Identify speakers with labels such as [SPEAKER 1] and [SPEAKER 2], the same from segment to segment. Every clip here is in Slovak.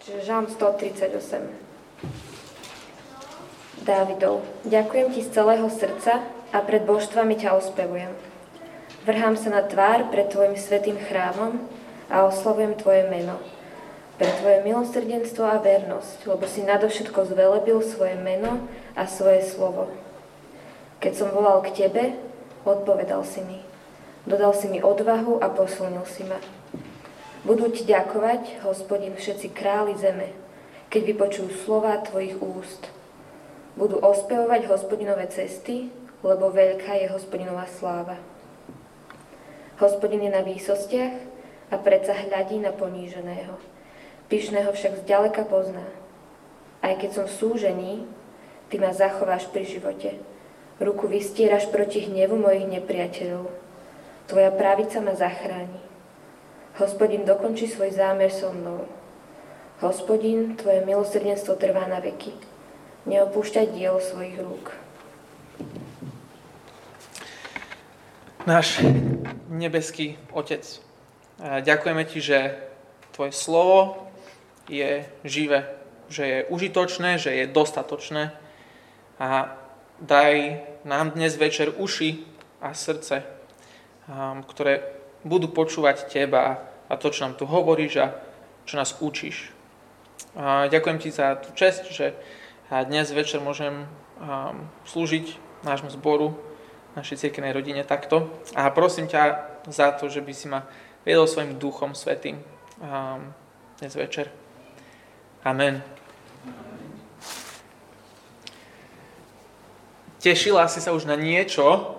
[SPEAKER 1] Čiže žalm 138. Dávidov, ďakujem ti z celého srdca a pred božstvami ťa ospevujem. Vrhám sa na tvár pred tvojim svetým chrámom a oslovujem tvoje meno. Pre tvoje milosrdenstvo a vernosť, lebo si nadovšetko zvelebil svoje meno a svoje slovo. Keď som volal k tebe, odpovedal si mi. Dodal si mi odvahu a posilnil si ma. Budú ti ďakovať, hospodin, všetci králi zeme, keď vypočujú slova tvojich úst. Budú ospevovať hospodinové cesty, lebo veľká je hospodinová sláva. Hospodin je na výsostiach a predsa hľadí na poníženého. Pyšného však zďaleka pozná. Aj keď som v súžení, ty ma zachováš pri živote. Ruku vystieraš proti hnevu mojich nepriateľov. Tvoja pravica ma zachráni. Hospodin dokončí svoj zámer so mnou. Hospodin, Tvoje milosrdenstvo trvá na veky. Neopúšťaj dielo svojich rúk.
[SPEAKER 2] Náš nebeský Otec, ďakujeme Ti, že Tvoje slovo je živé, že je užitočné, že je dostatočné a daj nám dnes večer uši a srdce, ktoré budú počúvať Teba a to, čo nám tu hovoríš a čo nás učíš. A ďakujem ti za tú čest, že dnes večer môžem slúžiť nášmu zboru, našej cirkevnej rodine takto. A prosím ťa za to, že by si ma viedol svojim duchom svetým dnes večer. Amen. Tešila si sa už na niečo,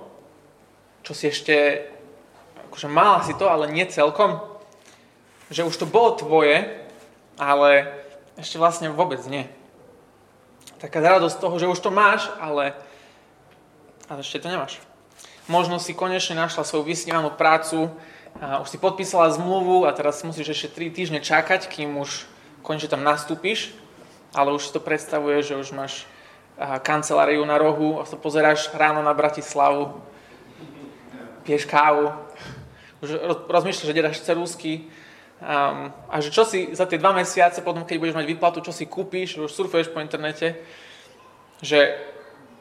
[SPEAKER 2] čo si ešte, akože mala si to, ale nie celkom že už to bolo tvoje, ale ešte vlastne vôbec nie. Taká radosť toho, že už to máš, ale, ale ešte to nemáš. Možno si konečne našla svoju vysnívanú prácu, a už si podpísala zmluvu a teraz musíš ešte 3 týždne čakať, kým už konečne tam nastúpiš, ale už si to predstavuje, že už máš kanceláriu na rohu a to pozeráš ráno na Bratislavu, piješ kávu, už rozmýšľaš, že dáš cerúsky, Um, a že čo si za tie dva mesiace, potom keď budeš mať výplatu, čo si kúpiš, už surfuješ po internete, že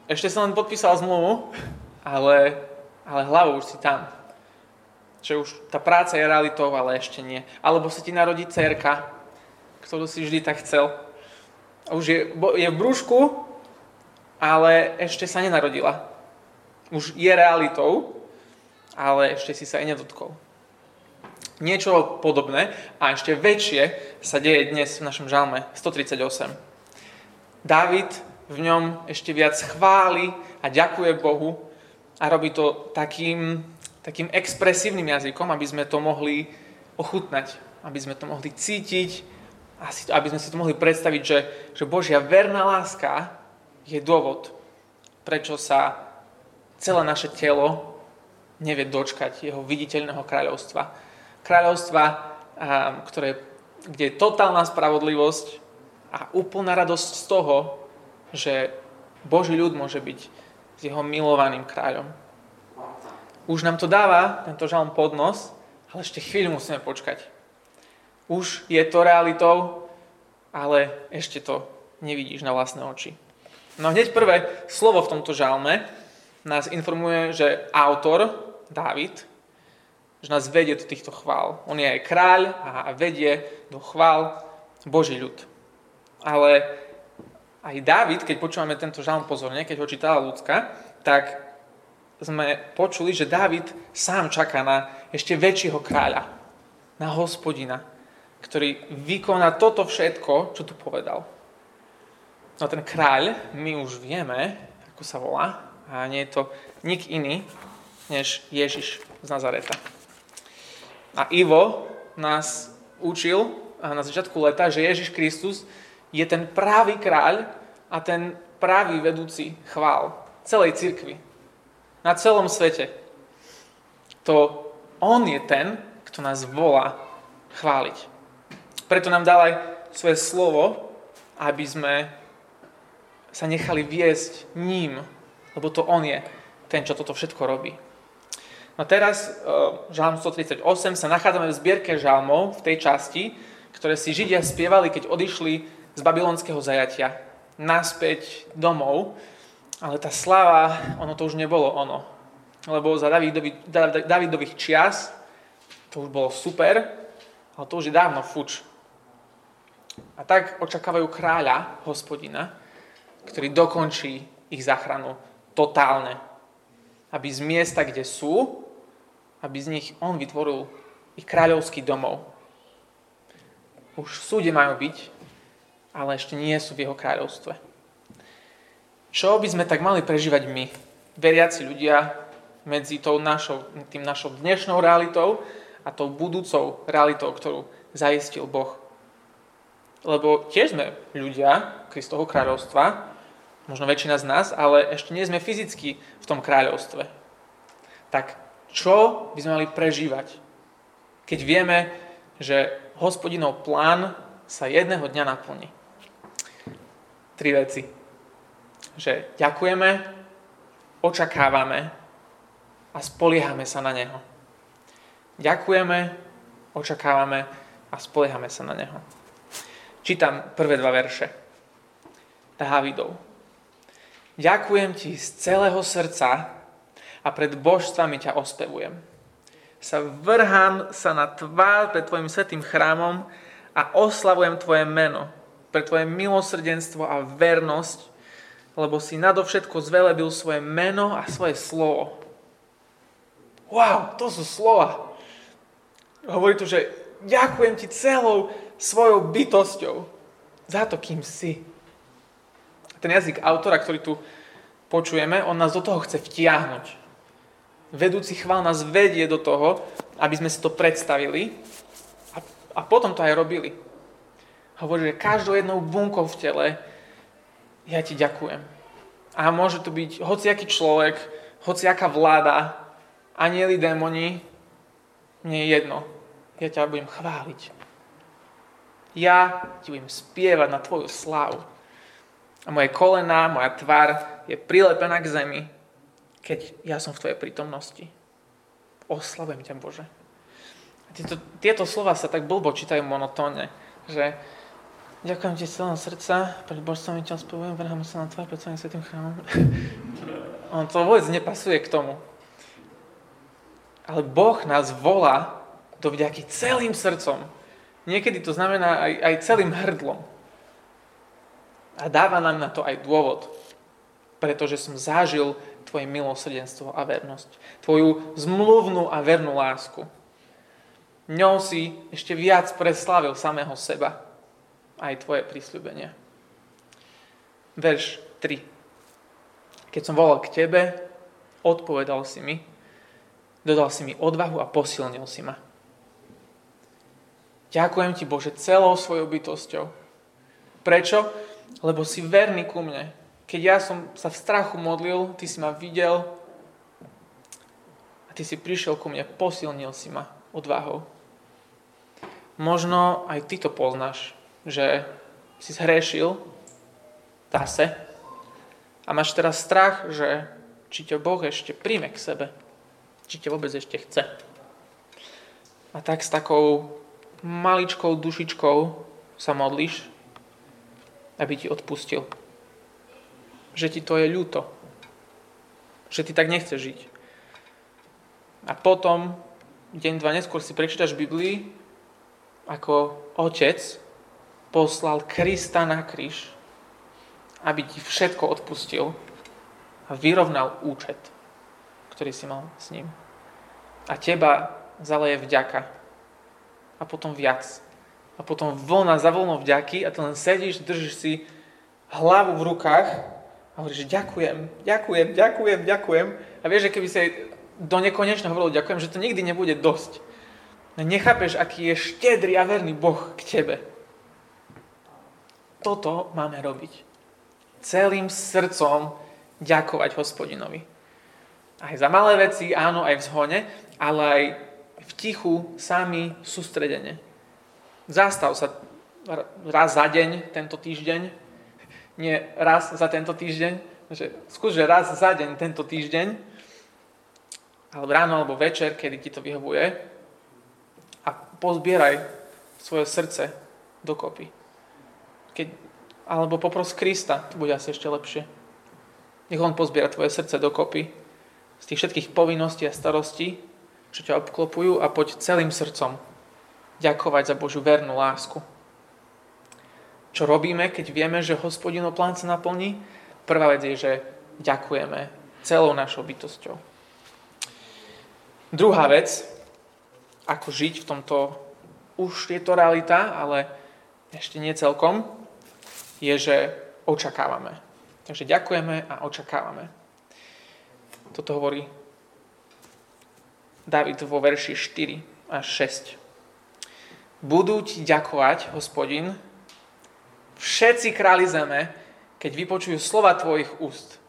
[SPEAKER 2] ešte som len podpísal zmluvu, ale, ale hlavou už si tam. Že už tá práca je realitou, ale ešte nie. Alebo sa ti narodí cerka, ktorú si vždy tak chcel. A už je, je v brúšku, ale ešte sa nenarodila. Už je realitou, ale ešte si sa aj nedotkol. Niečo podobné a ešte väčšie sa deje dnes v našom žalme 138. David v ňom ešte viac chváli a ďakuje Bohu a robí to takým, takým expresívnym jazykom, aby sme to mohli ochutnať, aby sme to mohli cítiť, aby sme si to mohli predstaviť, že, že Božia verná láska je dôvod, prečo sa celé naše telo nevie dočkať jeho viditeľného kráľovstva kráľovstva, ktoré, kde je totálna spravodlivosť a úplná radosť z toho, že Boží ľud môže byť s jeho milovaným kráľom. Už nám to dáva tento žalm pod nos, ale ešte chvíľu musíme počkať. Už je to realitou, ale ešte to nevidíš na vlastné oči. No hneď prvé slovo v tomto žalme nás informuje, že autor, Dávid, že nás vedie do týchto chvál. On je aj kráľ a vedie do chvál Boží ľud. Ale aj Dávid, keď počúvame tento žalm pozorne, keď ho čítala ľudská, tak sme počuli, že Dávid sám čaká na ešte väčšieho kráľa, na hospodina, ktorý vykoná toto všetko, čo tu povedal. No ten kráľ, my už vieme, ako sa volá, a nie je to nik iný, než Ježiš z Nazareta. A Ivo nás učil na začiatku leta, že Ježiš Kristus je ten právý kráľ a ten právý vedúci chvál celej cirkvi. Na celom svete. To on je ten, kto nás volá chváliť. Preto nám dal aj svoje slovo, aby sme sa nechali viesť ním, lebo to on je ten, čo toto všetko robí. No teraz, uh, žalm 138, sa nachádzame v zbierke žalmov v tej časti, ktoré si Židia spievali, keď odišli z babylonského zajatia naspäť domov, ale tá sláva, ono to už nebolo ono. Lebo za Davidových čias to už bolo super, ale to už je dávno fuč. A tak očakávajú kráľa, hospodina, ktorý dokončí ich záchranu totálne. Aby z miesta, kde sú, aby z nich on vytvoril ich kráľovský domov. Už v súde majú byť, ale ešte nie sú v jeho kráľovstve. Čo by sme tak mali prežívať my, veriaci ľudia, medzi tou našou, tým našou dnešnou realitou a tou budúcou realitou, ktorú zaistil Boh. Lebo tiež sme ľudia Kristovho kráľovstva, možno väčšina z nás, ale ešte nie sme fyzicky v tom kráľovstve. Tak čo by sme mali prežívať, keď vieme, že hospodinov plán sa jedného dňa naplní? Tri veci že ďakujeme, očakávame a spoliehame sa na Neho. Ďakujeme, očakávame a spoliehame sa na Neho. Čítam prvé dva verše. Dávidov. Ďakujem ti z celého srdca a pred božstvami ťa ospevujem. Sa vrhám sa na tvár pred tvojim svetým chrámom a oslavujem tvoje meno, pre tvoje milosrdenstvo a vernosť lebo si nadovšetko zvelebil svoje meno a svoje slovo. Wow, to sú slova. Hovorí tu, že ďakujem ti celou svojou bytosťou za to, kým si. Ten jazyk autora, ktorý tu počujeme, on nás do toho chce vtiahnuť. Vedúci chvál nás vedie do toho, aby sme si to predstavili a, a potom to aj robili. Hovorí, že každou jednou bunkou v tele ja ti ďakujem. A môže to byť hociaký človek, hociaká vláda, anieli, démoni, mne je jedno. Ja ťa budem chváliť. Ja ti budem spievať na tvoju slávu. A moje kolena, moja tvár je prilepená k zemi, keď ja som v tvojej prítomnosti. Oslavujem ťa, Bože. Tieto, tieto slova sa tak blbo čítajú monotónne, že Ďakujem ti celého srdca, pred božstvami ťa spevujem, vrhám sa na tvár pred svojím svetým chrámom. On to vôbec nepasuje k tomu. Ale Boh nás volá do vďaky celým srdcom. Niekedy to znamená aj, aj celým hrdlom. A dáva nám na to aj dôvod. Pretože som zažil tvoje milosrdenstvo a vernosť. Tvoju zmluvnú a vernú lásku. Ňou si ešte viac preslavil samého seba aj tvoje prísľubenie. Verš 3. Keď som volal k tebe, odpovedal si mi, dodal si mi odvahu a posilnil si ma. Ďakujem ti, Bože, celou svojou bytosťou. Prečo? Lebo si verný ku mne. Keď ja som sa v strachu modlil, ty si ma videl a ty si prišiel ku mne, posilnil si ma odvahou. Možno aj ty to poznáš že si zhrešil zase a máš teraz strach, že či ťa Boh ešte príjme k sebe, či ťa vôbec ešte chce. A tak s takou maličkou dušičkou sa modlíš, aby ti odpustil. Že ti to je ľúto. Že ty tak nechceš žiť. A potom, deň, dva neskôr si prečítaš Biblii, ako otec poslal Krista na kríž, aby ti všetko odpustil a vyrovnal účet, ktorý si mal s ním. A teba zaleje vďaka. A potom viac. A potom vlna za vlnou vďaky a ty len sedíš, držíš si hlavu v rukách a hovoríš, že ďakujem, ďakujem, ďakujem, ďakujem. A vieš, že keby si do nekonečna hovoril ďakujem, že to nikdy nebude dosť. Nechápeš, aký je štedrý a verný Boh k tebe toto máme robiť. Celým srdcom ďakovať hospodinovi. Aj za malé veci, áno, aj v zhone, ale aj v tichu, sami, sústredene. Zastav sa raz za deň tento týždeň, nie raz za tento týždeň, že skús, že raz za deň tento týždeň, alebo ráno, alebo večer, kedy ti to vyhovuje a pozbieraj svoje srdce dokopy. Keď, alebo popros Krista, to bude asi ešte lepšie. Nech On pozbiera tvoje srdce dokopy z tých všetkých povinností a starostí, čo ťa obklopujú a poď celým srdcom ďakovať za Božiu vernú lásku. Čo robíme, keď vieme, že hospodino plán sa naplní? Prvá vec je, že ďakujeme celou našou bytosťou. Druhá vec, ako žiť v tomto, už je to realita, ale ešte nie celkom, je, že očakávame. Takže ďakujeme a očakávame. Toto hovorí David vo verši 4 až 6. Budú ti ďakovať, hospodin, všetci králi zeme, keď vypočujú slova tvojich úst.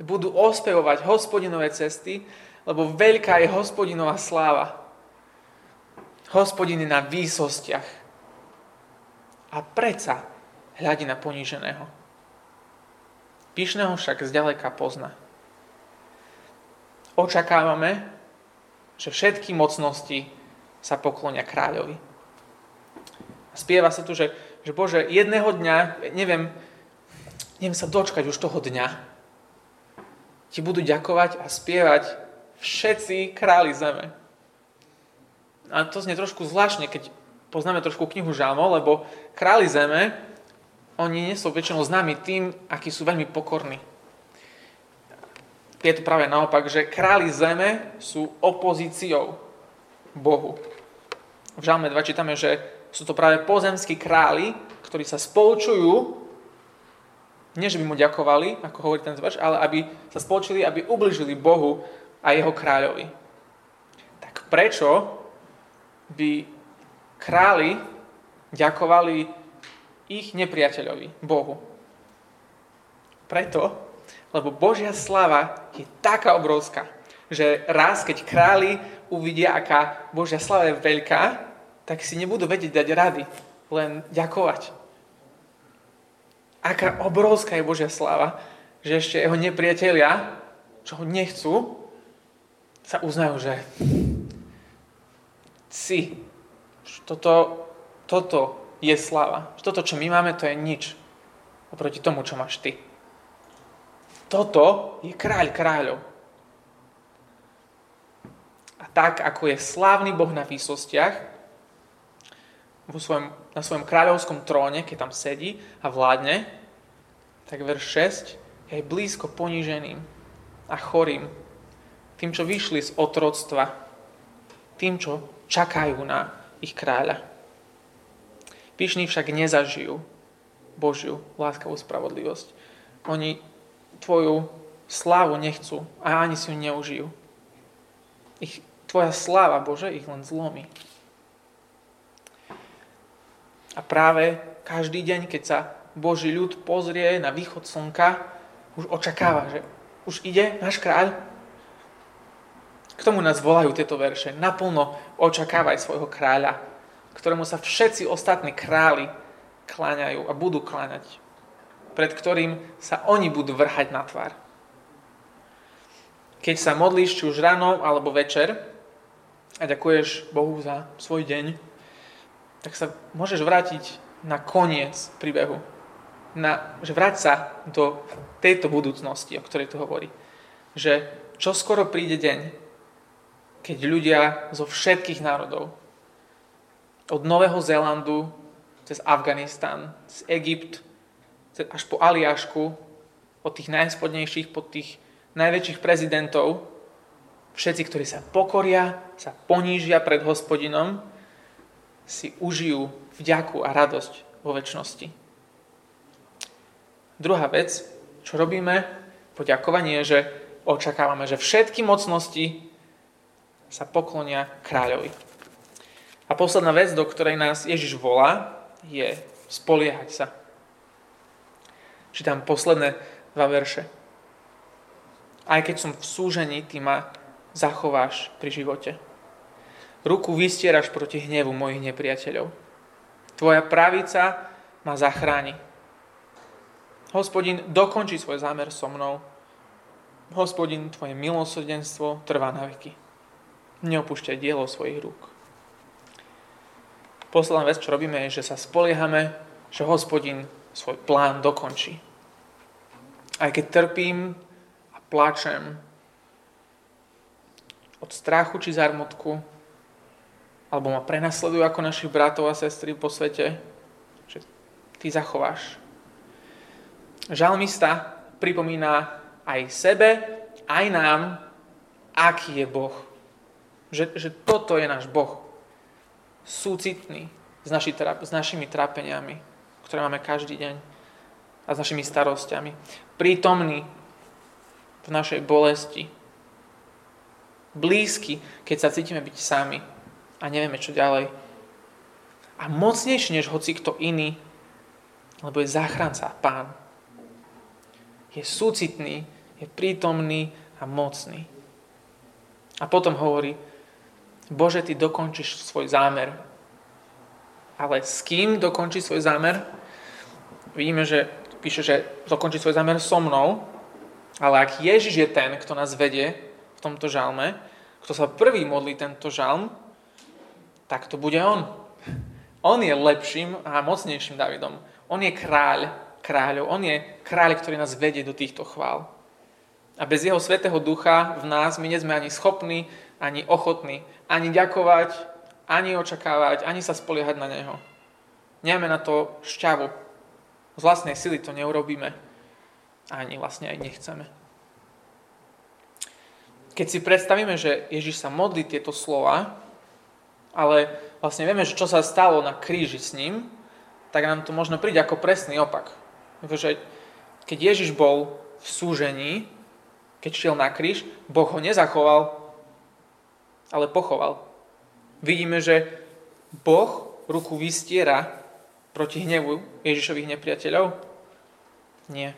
[SPEAKER 2] Budú ospevovať hospodinové cesty, lebo veľká je hospodinová sláva. Hospodin na výsostiach. A predsa hľadí na poníženého. Pyšného však zďaleka pozná. Očakávame, že všetky mocnosti sa poklonia kráľovi. Spieva sa tu, že, že Bože, jedného dňa, neviem, neviem sa dočkať už toho dňa, ti budú ďakovať a spievať všetci králi zeme. A to znie trošku zvláštne, keď poznáme trošku knihu Žalmo, lebo králi zeme oni nie sú väčšinou známi tým, akí sú veľmi pokorní. Je to práve naopak, že králi zeme sú opozíciou Bohu. V Žalme 2 čítame, že sú to práve pozemskí králi, ktorí sa spolčujú, nie že by mu ďakovali, ako hovorí ten zvač, ale aby sa spolčili, aby ubližili Bohu a jeho kráľovi. Tak prečo by králi ďakovali ich nepriateľovi, Bohu. Preto, lebo Božia slava je taká obrovská, že raz, keď králi uvidia, aká Božia slava je veľká, tak si nebudú vedieť dať rady, len ďakovať. Aká obrovská je Božia slava, že ešte jeho nepriatelia, čo ho nechcú, sa uznajú, že si, toto, toto je sláva. Toto, čo my máme, to je nič oproti tomu, čo máš ty. Toto je kráľ kráľov. A tak, ako je slávny Boh na výsostiach, vo svojom, na svojom kráľovskom tróne, keď tam sedí a vládne, tak verš 6 je aj blízko poníženým a chorým, tým, čo vyšli z otroctva, tým, čo čakajú na ich kráľa. Pyšní však nezažijú Božiu láskavú spravodlivosť. Oni tvoju slávu nechcú a ani si ju neužijú. Ich, tvoja sláva, Bože, ich len zlomí. A práve každý deň, keď sa Boží ľud pozrie na východ slnka, už očakáva, že už ide náš kráľ. K tomu nás volajú tieto verše. Naplno očakávaj svojho kráľa ktorému sa všetci ostatní králi kláňajú a budú kláňať, pred ktorým sa oni budú vrhať na tvár. Keď sa modlíš, či už ráno alebo večer a ďakuješ Bohu za svoj deň, tak sa môžeš vrátiť na koniec príbehu. Na, že vráť sa do tejto budúcnosti, o ktorej tu hovorí. Že čo skoro príde deň, keď ľudia zo všetkých národov od Nového Zélandu cez Afganistan, cez Egypt, až po Aliašku, od tých najspodnejších, pod tých najväčších prezidentov, všetci, ktorí sa pokoria, sa ponížia pred hospodinom, si užijú vďaku a radosť vo väčšnosti. Druhá vec, čo robíme, poďakovanie že očakávame, že všetky mocnosti sa poklonia kráľovi. A posledná vec, do ktorej nás Ježiš volá, je spoliehať sa. Čítam posledné dva verše. Aj keď som v súžení, ty ma zachováš pri živote. Ruku vystieraš proti hnevu mojich nepriateľov. Tvoja pravica ma zachráni. Hospodin dokončí svoj zámer so mnou. Hospodin, tvoje milosrdenstvo trvá na veky. Neopúšťaj dielo svojich rúk. posledná vec, čo robíme, je, že sa spoliehame, že hospodin svoj plán dokončí. Aj keď trpím a plačem od strachu či zarmutku, alebo ma prenasledujú ako našich bratov a sestry po svete, že ty zachováš. Žalmista pripomína aj sebe, aj nám, aký je Boh. Že, že toto je náš Boh. Súcitný s, naši, s našimi trápeniami, ktoré máme každý deň a s našimi starostiami. Prítomný v našej bolesti. Blízky, keď sa cítime byť sami a nevieme, čo ďalej. A mocnejší než hoci kto iný, lebo je záchranca, pán. Je súcitný, je prítomný a mocný. A potom hovorí, Bože, Ty dokončíš svoj zámer. Ale s kým dokončí svoj zámer? Vidíme, že píše, že dokončí svoj zámer so mnou, ale ak Ježiš je ten, kto nás vedie v tomto žalme, kto sa prvý modlí tento žalm, tak to bude on. On je lepším a mocnejším Davidom. On je kráľ kráľov. On je kráľ, ktorý nás vedie do týchto chvál. A bez jeho svetého ducha v nás my nie ani schopní, ani ochotní, ani ďakovať, ani očakávať, ani sa spoliehať na neho. Nemáme na to šťavu. Z vlastnej sily to neurobíme. Ani vlastne aj nechceme. Keď si predstavíme, že Ježiš sa modlí tieto slova, ale vlastne vieme, že čo sa stalo na kríži s ním, tak nám to možno príde ako presný opak. Že keď Ježiš bol v súžení, keď šiel na kríž, Boh ho nezachoval, ale pochoval. Vidíme, že Boh ruku vystiera proti hnevu Ježišových nepriateľov? Nie.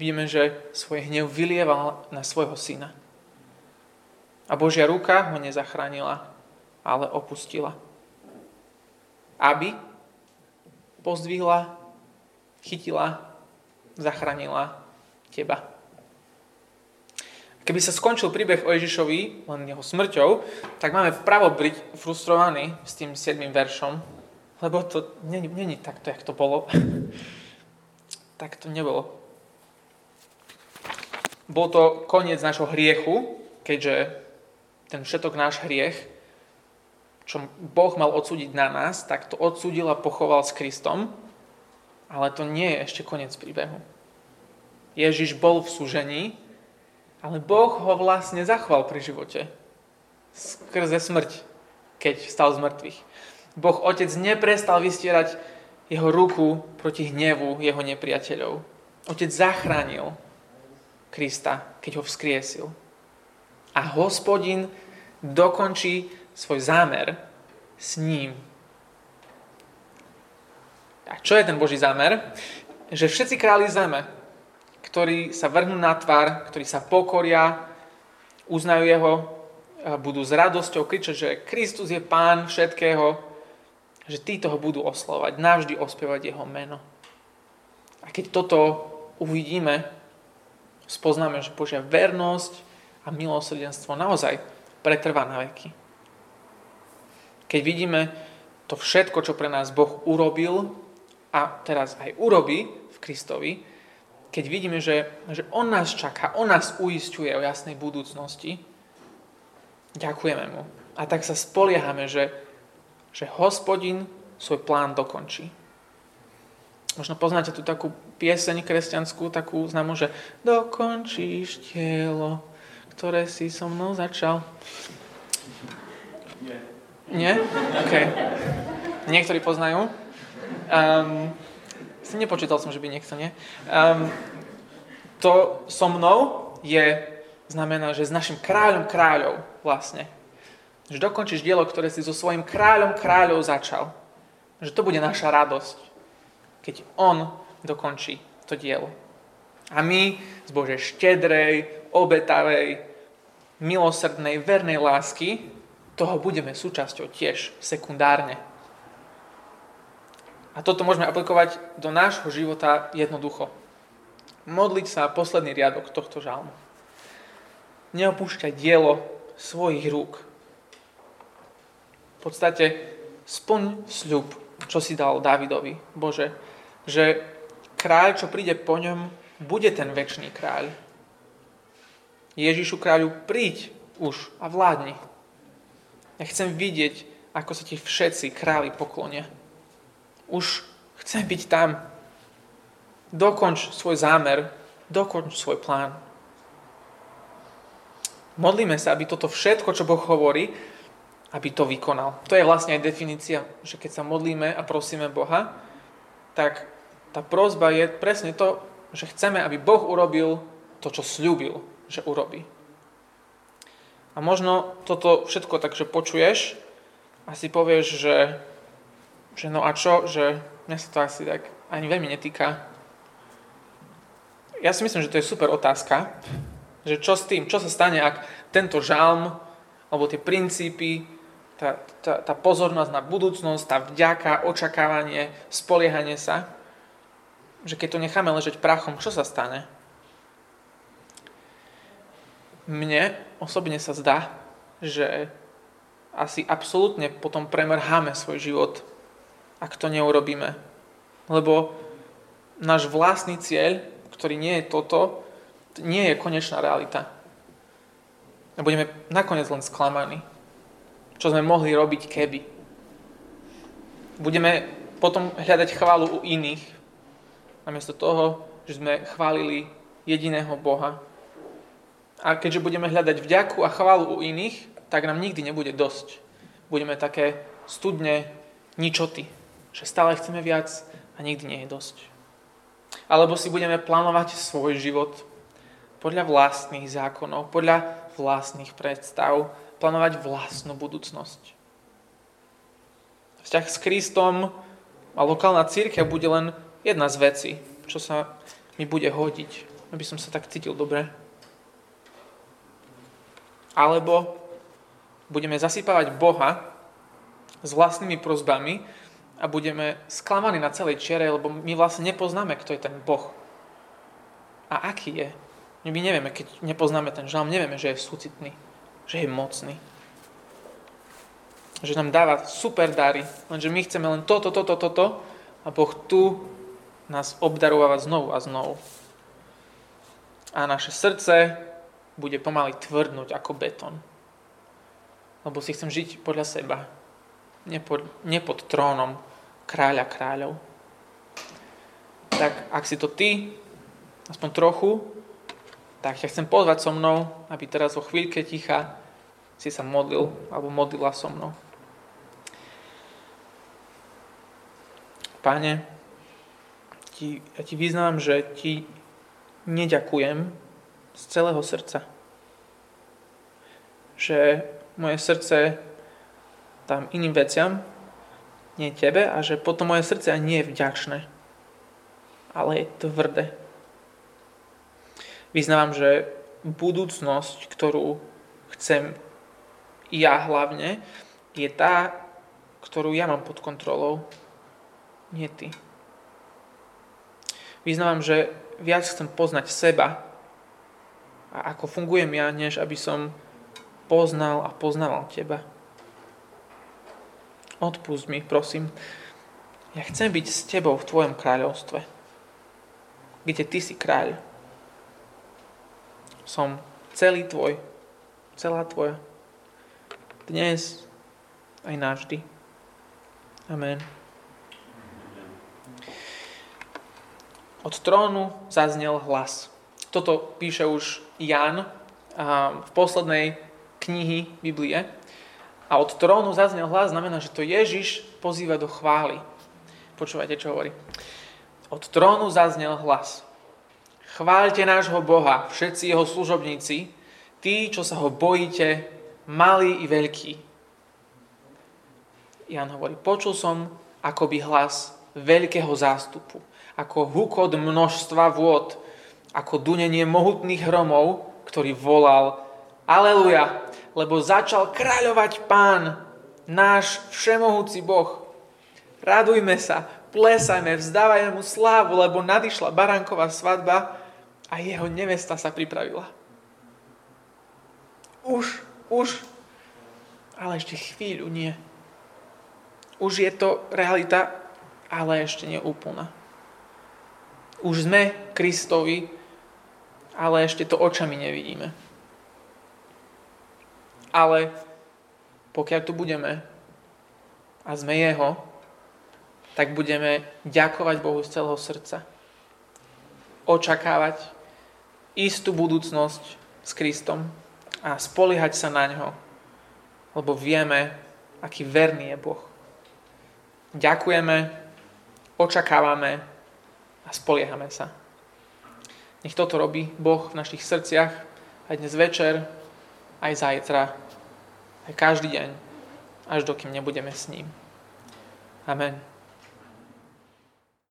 [SPEAKER 2] Vidíme, že svoj hnev vylieval na svojho syna. A Božia ruka ho nezachránila, ale opustila. Aby pozdvihla, chytila, zachránila teba. Keby sa skončil príbeh o Ježišovi len jeho smrťou, tak máme právo byť frustrovaní s tým 7. veršom, lebo to není, takto, jak to bolo. tak to nebolo. Bol to koniec nášho hriechu, keďže ten všetok náš hriech, čo Boh mal odsúdiť na nás, tak to odsúdil a pochoval s Kristom, ale to nie je ešte koniec príbehu. Ježiš bol v súžení, ale Boh ho vlastne zachoval pri živote. Skrze smrť, keď vstal z mŕtvych. Boh Otec neprestal vystierať jeho ruku proti hnevu jeho nepriateľov. Otec zachránil Krista, keď ho vzkriesil. A hospodin dokončí svoj zámer s ním. A čo je ten Boží zámer? Že všetci králi zeme, ktorí sa vrhnú na tvár, ktorí sa pokoria, uznajú jeho, budú s radosťou kričať, že Kristus je pán všetkého, že títo ho budú oslovať, navždy ospievať jeho meno. A keď toto uvidíme, spoznáme, že Božia vernosť a milosrdenstvo naozaj pretrvá na veky. Keď vidíme to všetko, čo pre nás Boh urobil a teraz aj urobí v Kristovi, keď vidíme, že, že On nás čaká, On nás uistuje o jasnej budúcnosti, ďakujeme Mu. A tak sa spoliehame, že, že hospodin svoj plán dokončí. Možno poznáte tú takú pieseň kresťanskú, takú známu, že dokončíš telo, ktoré si so mnou začal. Nie. Nie? OK. Niektorí poznajú. Um, nepočítal som, že by niekto nie. Um, to so mnou je, znamená, že s našim kráľom kráľov vlastne. Že dokončíš dielo, ktoré si so svojím kráľom kráľov začal. Že to bude naša radosť, keď on dokončí to dielo. A my z Božej štedrej, obetavej, milosrdnej, vernej lásky toho budeme súčasťou tiež sekundárne. A toto môžeme aplikovať do nášho života jednoducho. Modliť sa posledný riadok tohto žalmu. Neopúšťať dielo svojich rúk. V podstate splň sľub, čo si dal Davidovi, Bože, že kráľ, čo príde po ňom, bude ten väčší kráľ. Ježišu kráľu, príď už a vládni. Ja chcem vidieť, ako sa ti všetci králi poklonia. Už chcem byť tam. Dokonč svoj zámer, dokonč svoj plán. Modlíme sa, aby toto všetko, čo Boh hovorí, aby to vykonal. To je vlastne aj definícia, že keď sa modlíme a prosíme Boha, tak tá prozba je presne to, že chceme, aby Boh urobil to, čo slúbil, že urobí. A možno toto všetko takže počuješ a si povieš, že, že no a čo, že mňa sa to asi tak ani veľmi netýka. Ja si myslím, že to je super otázka, že čo s tým, čo sa stane, ak tento žalm, alebo tie princípy, tá, tá, tá pozornosť na budúcnosť, tá vďaka, očakávanie, spoliehanie sa, že keď to necháme ležať prachom, čo sa stane? Mne osobne sa zdá, že asi absolútne potom premrháme svoj život, ak to neurobíme. Lebo náš vlastný cieľ, ktorý nie je toto, nie je konečná realita. A budeme nakoniec len sklamaní. Čo sme mohli robiť keby. Budeme potom hľadať chválu u iných, namiesto toho, že sme chválili jediného Boha. A keďže budeme hľadať vďaku a chválu u iných, tak nám nikdy nebude dosť. Budeme také studne ničoty, že stále chceme viac a nikdy nie je dosť. Alebo si budeme plánovať svoj život podľa vlastných zákonov, podľa vlastných predstav, plánovať vlastnú budúcnosť. Vzťah s Kristom a lokálna církev bude len jedna z vecí, čo sa mi bude hodiť, aby som sa tak cítil dobre. Alebo budeme zasypávať Boha s vlastnými prozbami a budeme sklamaní na celej čiere, lebo my vlastne nepoznáme, kto je ten Boh. A aký je. My nevieme, keď nepoznáme ten žalm, nevieme, že je súcitný, že je mocný. Že nám dáva super dary, lenže my chceme len toto, toto, toto a Boh tu nás obdarováva znovu a znovu. A naše srdce bude pomaly tvrdnúť ako betón. Lebo si chcem žiť podľa seba, nie pod, nie pod trónom kráľa kráľov. Tak ak si to ty, aspoň trochu, tak ťa chcem pozvať so mnou, aby teraz vo chvíľke ticha si sa modlil alebo modlila so mnou. Páne, ti, ja ti vyznám, že ti neďakujem z celého srdca. Že moje srdce tam iným veciam, nie tebe, a že potom moje srdce ani nie je vďačné, ale je tvrdé vyznávam, že budúcnosť, ktorú chcem ja hlavne, je tá, ktorú ja mám pod kontrolou, nie ty. Vyznávam, že viac chcem poznať seba a ako fungujem ja, než aby som poznal a poznával teba. Odpust mi, prosím. Ja chcem byť s tebou v tvojom kráľovstve, kde ty si kráľ som celý tvoj, celá tvoja. Dnes aj navždy. Amen. Od trónu zaznel hlas. Toto píše už Jan v poslednej knihy Biblie. A od trónu zaznel hlas znamená, že to Ježiš pozýva do chvály. Počúvajte, čo hovorí. Od trónu zaznel hlas. Chváľte nášho Boha, všetci jeho služobníci, tí, čo sa ho bojíte, malí i veľkí. Jan hovorí, počul som akoby hlas veľkého zástupu, ako hukot množstva vôd, ako dunenie mohutných hromov, ktorý volal Aleluja, lebo začal kráľovať pán, náš všemohúci Boh. Radujme sa, plesajme, vzdávajme mu slávu, lebo nadišla baránková svadba a jeho nevesta sa pripravila. Už, už, ale ešte chvíľu nie. už je to realita, ale ešte nie úplná. Už sme Kristovi, ale ešte to očami nevidíme. Ale pokiaľ tu budeme a sme Jeho, tak budeme ďakovať Bohu z celého srdca. Očakávať istú budúcnosť s Kristom a spoliehať sa na ňo, lebo vieme, aký verný je Boh. Ďakujeme, očakávame a spoliehame sa. Nech toto robí Boh v našich srdciach aj dnes večer, aj zajtra, aj každý deň, až dokým nebudeme s ním. Amen.